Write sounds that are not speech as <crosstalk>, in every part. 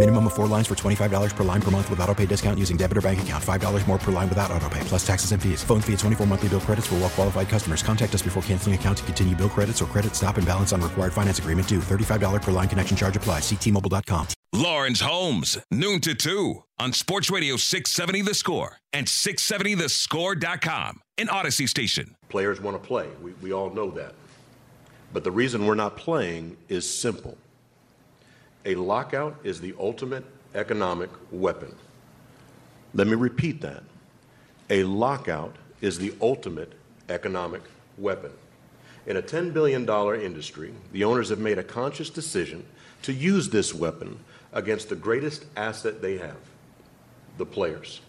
Minimum of four lines for $25 per line per month with auto pay discount using debit or bank account. $5 more per line without auto pay, plus taxes and fees. Phone fee at 24 monthly bill credits for well qualified customers. Contact us before canceling account to continue bill credits or credit stop and balance on required finance agreement due. $35 per line connection charge applies. Ctmobile.com. Lawrence Holmes, noon to 2 on Sports Radio 670 The Score and 670thescore.com, an Audacy station. Players want to play. We, we all know that. But the reason we're not playing is simple. A lockout is the ultimate economic weapon. Let me repeat that. A lockout is the ultimate economic weapon. In a $10 billion industry, the owners have made a conscious decision to use this weapon against the greatest asset they have the players.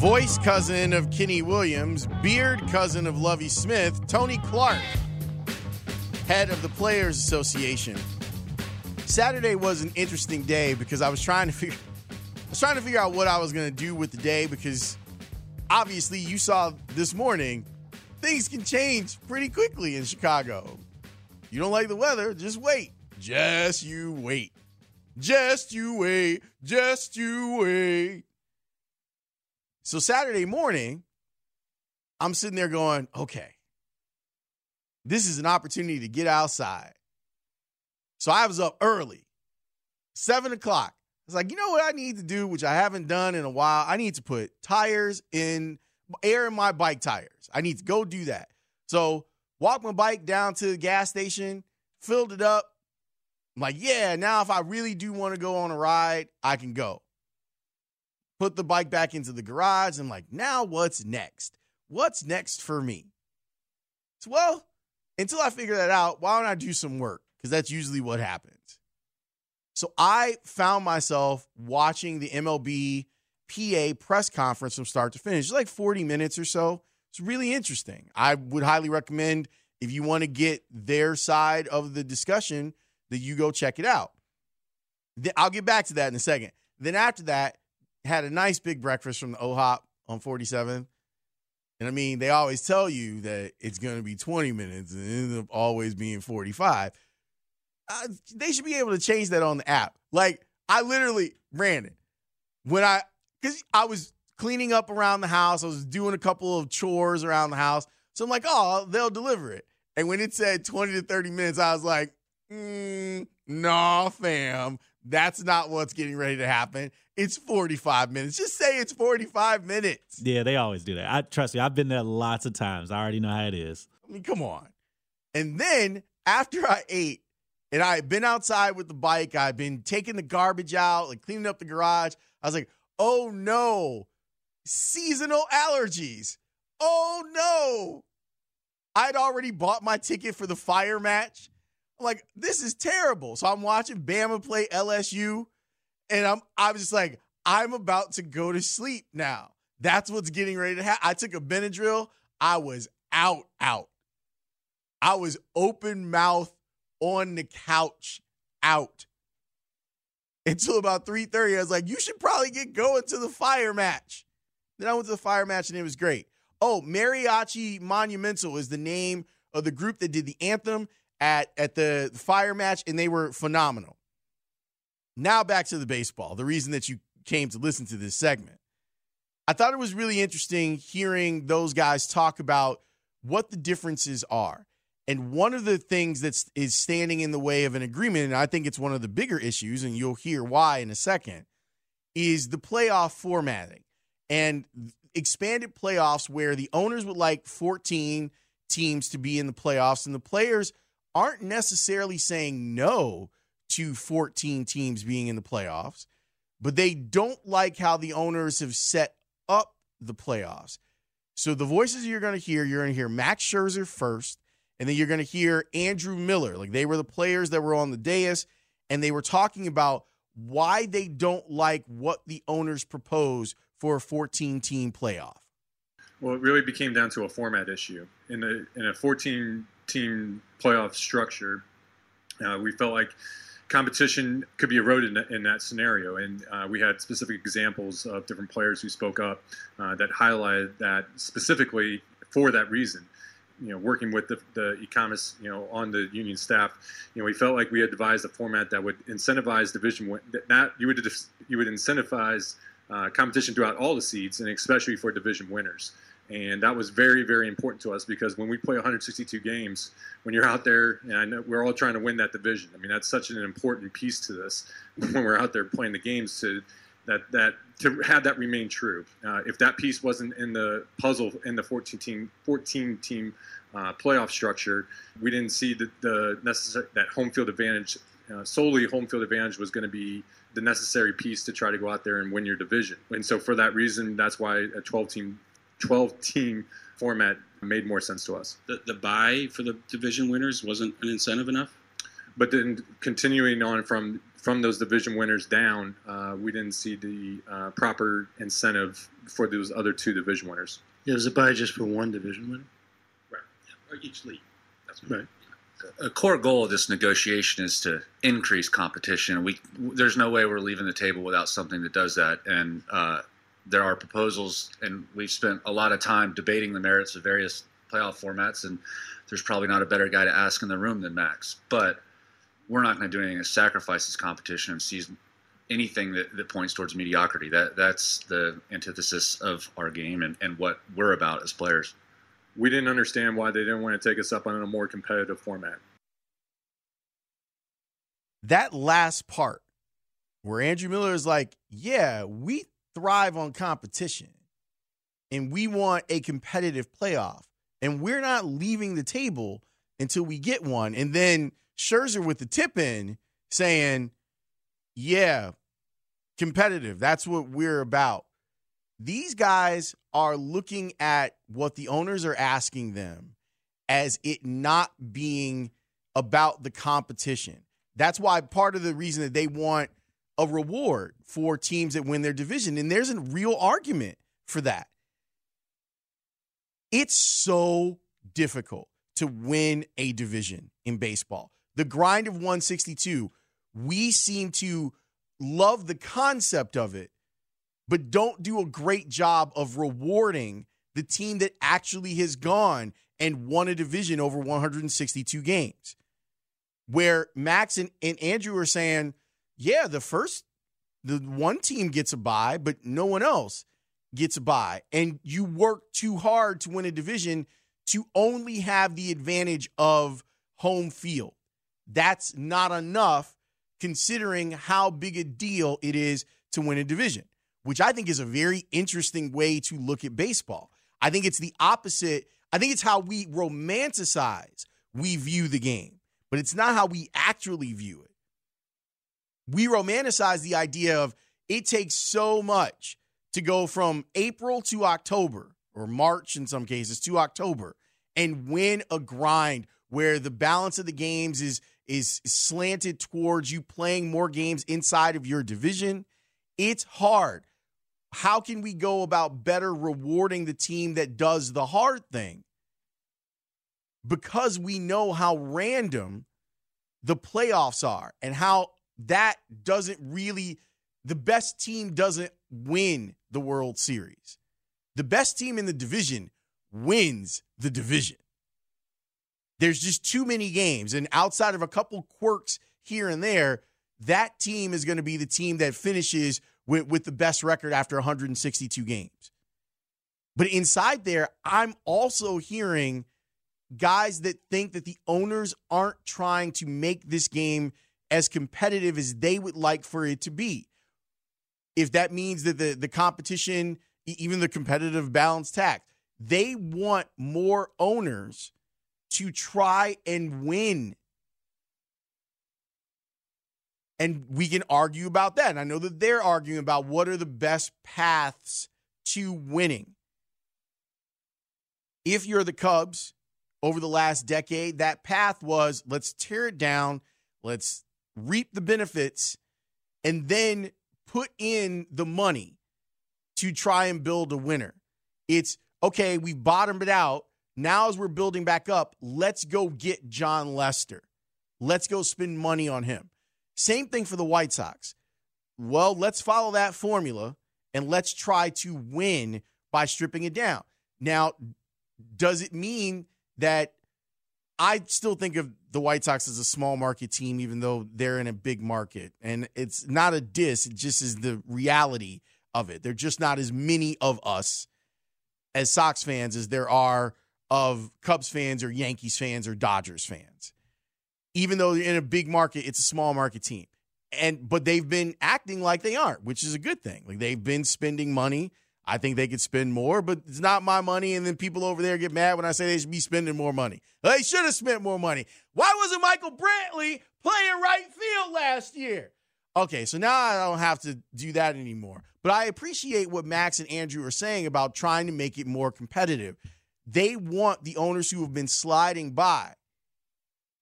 Voice cousin of Kenny Williams, beard cousin of Lovie Smith, Tony Clark, head of the Players Association. Saturday was an interesting day because I was trying to figure I was trying to figure out what I was going to do with the day because obviously you saw this morning things can change pretty quickly in Chicago. You don't like the weather, just wait. Just you wait. Just you wait. Just you wait. So Saturday morning, I'm sitting there going, okay, this is an opportunity to get outside. So I was up early, seven o'clock. I was like, you know what I need to do, which I haven't done in a while? I need to put tires in, air in my bike tires. I need to go do that. So walk my bike down to the gas station, filled it up. I'm like, yeah, now if I really do want to go on a ride, I can go. Put the bike back into the garage. I'm like, now what's next? What's next for me? So, well, until I figure that out, why don't I do some work? Because that's usually what happens. So I found myself watching the MLB PA press conference from start to finish, it's like 40 minutes or so. It's really interesting. I would highly recommend if you want to get their side of the discussion that you go check it out. I'll get back to that in a second. Then after that, had a nice big breakfast from the IHOP on 47th. And I mean, they always tell you that it's going to be 20 minutes and it ends up always being 45. Uh, they should be able to change that on the app. Like, I literally ran it when I, because I was cleaning up around the house, I was doing a couple of chores around the house. So I'm like, oh, they'll deliver it. And when it said 20 to 30 minutes, I was like, mm, nah, fam, that's not what's getting ready to happen. It's 45 minutes. Just say it's 45 minutes. Yeah, they always do that. I trust me, I've been there lots of times. I already know how it is. I mean, come on. And then after I ate and I had been outside with the bike, I'd been taking the garbage out, like cleaning up the garage. I was like, oh no, seasonal allergies. Oh no. I'd already bought my ticket for the fire match. I'm like, this is terrible. So I'm watching Bama play LSU, and I'm I was just like, I'm about to go to sleep now. That's what's getting ready to happen. I took a Benadryl. I was out, out. I was open mouth on the couch, out. Until about 3:30. I was like, you should probably get going to the fire match. Then I went to the fire match and it was great. Oh, Mariachi Monumental is the name of the group that did the anthem at, at the fire match, and they were phenomenal. Now back to the baseball, the reason that you came to listen to this segment. I thought it was really interesting hearing those guys talk about what the differences are. And one of the things that is standing in the way of an agreement, and I think it's one of the bigger issues, and you'll hear why in a second, is the playoff formatting and expanded playoffs where the owners would like 14 teams to be in the playoffs and the players aren't necessarily saying no to 14 teams being in the playoffs, but they don't like how the owners have set up the playoffs. So the voices you're going to hear, you're going to hear Max Scherzer first, and then you're going to hear Andrew Miller. Like they were the players that were on the dais, and they were talking about why they don't like what the owners propose for a 14 team playoff. Well, it really became down to a format issue. In a in a 14 team playoff structure, uh, we felt like competition could be eroded in, in that scenario, and uh, we had specific examples of different players who spoke up uh, that highlighted that specifically for that reason. You know, working with the, the economists, you know, on the union staff, you know, we felt like we had devised a format that would incentivize division. Not you would you would incentivize uh, competition throughout all the seeds, and especially for division winners. And that was very, very important to us because when we play 162 games, when you're out there, and I know we're all trying to win that division. I mean, that's such an important piece to this <laughs> when we're out there playing the games to that that to have that remain true. Uh, if that piece wasn't in the puzzle in the 14 team 14 team uh, playoff structure, we didn't see the, the necessary that home field advantage. Uh, solely home field advantage was going to be the necessary piece to try to go out there and win your division. And so for that reason, that's why a 12 team 12 team format made more sense to us. The, the bye for the division winners wasn't an incentive enough? But then continuing on from from those division winners down, uh, we didn't see the uh, proper incentive for those other two division winners. Yeah, it was a bye just for one division winner? Right. Yeah, or each league. That's right. A core goal of this negotiation is to increase competition. We there's no way we're leaving the table without something that does that. And uh, there are proposals, and we've spent a lot of time debating the merits of various playoff formats, and there's probably not a better guy to ask in the room than Max. But we're not going to do anything that sacrifices competition and season anything that, that points towards mediocrity. That that's the antithesis of our game and, and what we're about as players. We didn't understand why they didn't want to take us up on a more competitive format. That last part where Andrew Miller is like, yeah, we thrive on competition and we want a competitive playoff. And we're not leaving the table until we get one. And then Scherzer with the tip in saying, yeah, competitive. That's what we're about. These guys are looking at what the owners are asking them as it not being about the competition. That's why part of the reason that they want a reward for teams that win their division. And there's a real argument for that. It's so difficult to win a division in baseball. The grind of 162, we seem to love the concept of it, but don't do a great job of rewarding the team that actually has gone and won a division over 162 games. Where Max and, and Andrew are saying, yeah, the first the one team gets a bye, but no one else gets a bye. And you work too hard to win a division to only have the advantage of home field. That's not enough considering how big a deal it is to win a division, which I think is a very interesting way to look at baseball. I think it's the opposite. I think it's how we romanticize we view the game, but it's not how we actually view it we romanticize the idea of it takes so much to go from April to October or March in some cases to October and win a grind where the balance of the games is is slanted towards you playing more games inside of your division. It's hard. How can we go about better rewarding the team that does the hard thing? Because we know how random the playoffs are and how that doesn't really, the best team doesn't win the World Series. The best team in the division wins the division. There's just too many games. And outside of a couple quirks here and there, that team is going to be the team that finishes with, with the best record after 162 games. But inside there, I'm also hearing guys that think that the owners aren't trying to make this game as competitive as they would like for it to be. If that means that the, the competition, even the competitive balance tax, they want more owners to try and win And we can argue about that. And I know that they're arguing about what are the best paths to winning. If you're the Cubs over the last decade, that path was let's tear it down, let's reap the benefits, and then put in the money to try and build a winner. It's okay, we've bottomed it out. Now, as we're building back up, let's go get Jon Lester. Let's go spend money on him. Same thing for the White Sox. Well, let's follow that formula and let's try to win by stripping it down. Now, does it mean that I still think of the White Sox as a small market team, even though they're in a big market? And it's not a diss, it just is the reality of it. They're just not as many of us as Sox fans as there are of Cubs fans or Yankees fans or Dodgers fans. Even though they're in a big market, it's a small market team. And but they've been acting like they aren't, which is a good thing. Like they've been spending money. I think they could spend more, but it's not my money. And then people over there get mad when I say they should be spending more money. They should have spent more money. Why wasn't Michael Brantley playing right field last year? Okay, so now I don't have to do that anymore. But I appreciate what Max and Andrew are saying about trying to make it more competitive. They want the owners who have been sliding by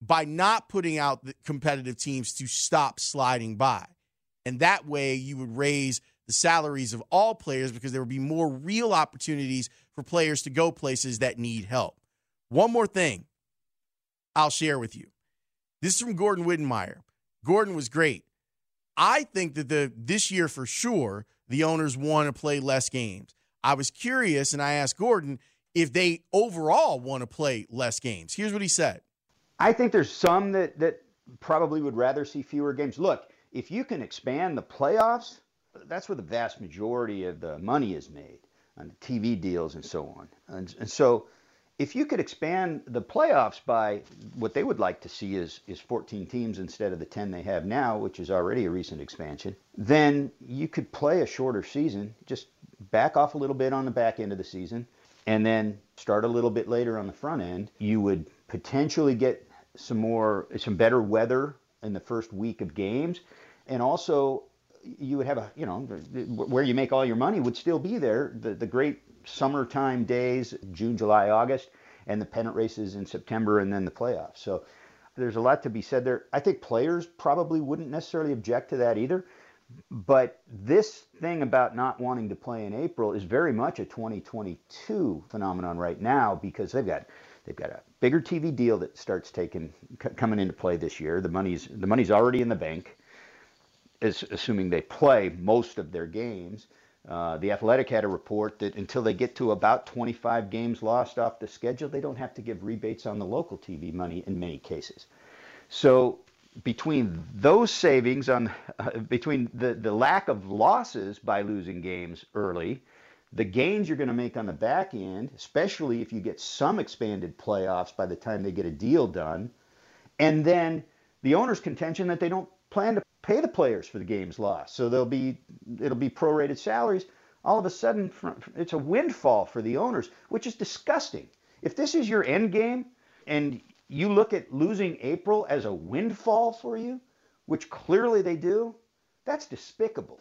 by not putting out the competitive teams to stop sliding by. And that way you would raise the salaries of all players because there would be more real opportunities for players to go places that need help. One more thing I'll share with you. This is from Gordon Wittenmyer. Gordon was great. I think that the this year for sure the owners want to play less games. I was curious and I asked Gordon if they overall want to play less games. Here's what he said. I think there's some that that probably would rather see fewer games. Look, if you can expand the playoffs, that's where the vast majority of the money is made on the TV deals and so on. And, and so if you could expand the playoffs by what they would like to see is is 14 teams instead of the 10 they have now, which is already a recent expansion, then you could play a shorter season, just back off a little bit on the back end of the season and then start a little bit later on the front end. You would potentially get some more some better weather in the first week of games and also you would have a you know where you make all your money would still be there. The the great summertime days June July August and the pennant races in September and then the playoffs. So there's a lot to be said there. I think players probably wouldn't necessarily object to that either. But this thing about not wanting to play in April is very much a 2022 phenomenon right now because they've got they've got a bigger TV deal that starts taking coming into play this year. The money's the money's already in the bank, is assuming they play most of their games. Uh, the Athletic had a report that until they get to about 25 games lost off the schedule, they don't have to give rebates on the local TV money in many cases. So between those savings on uh, <laughs> between the, the lack of losses by losing games early the gains you're going to make on the back end, especially if you get some expanded playoffs by the time they get a deal done, and then the owner's contention that they don't plan to pay the players for the games lost. So they'll be it'll be prorated salaries. All of a sudden, it's a windfall for the owners, which is disgusting. If this is your end game, and you look at losing April as a windfall for you, which clearly they do, that's despicable.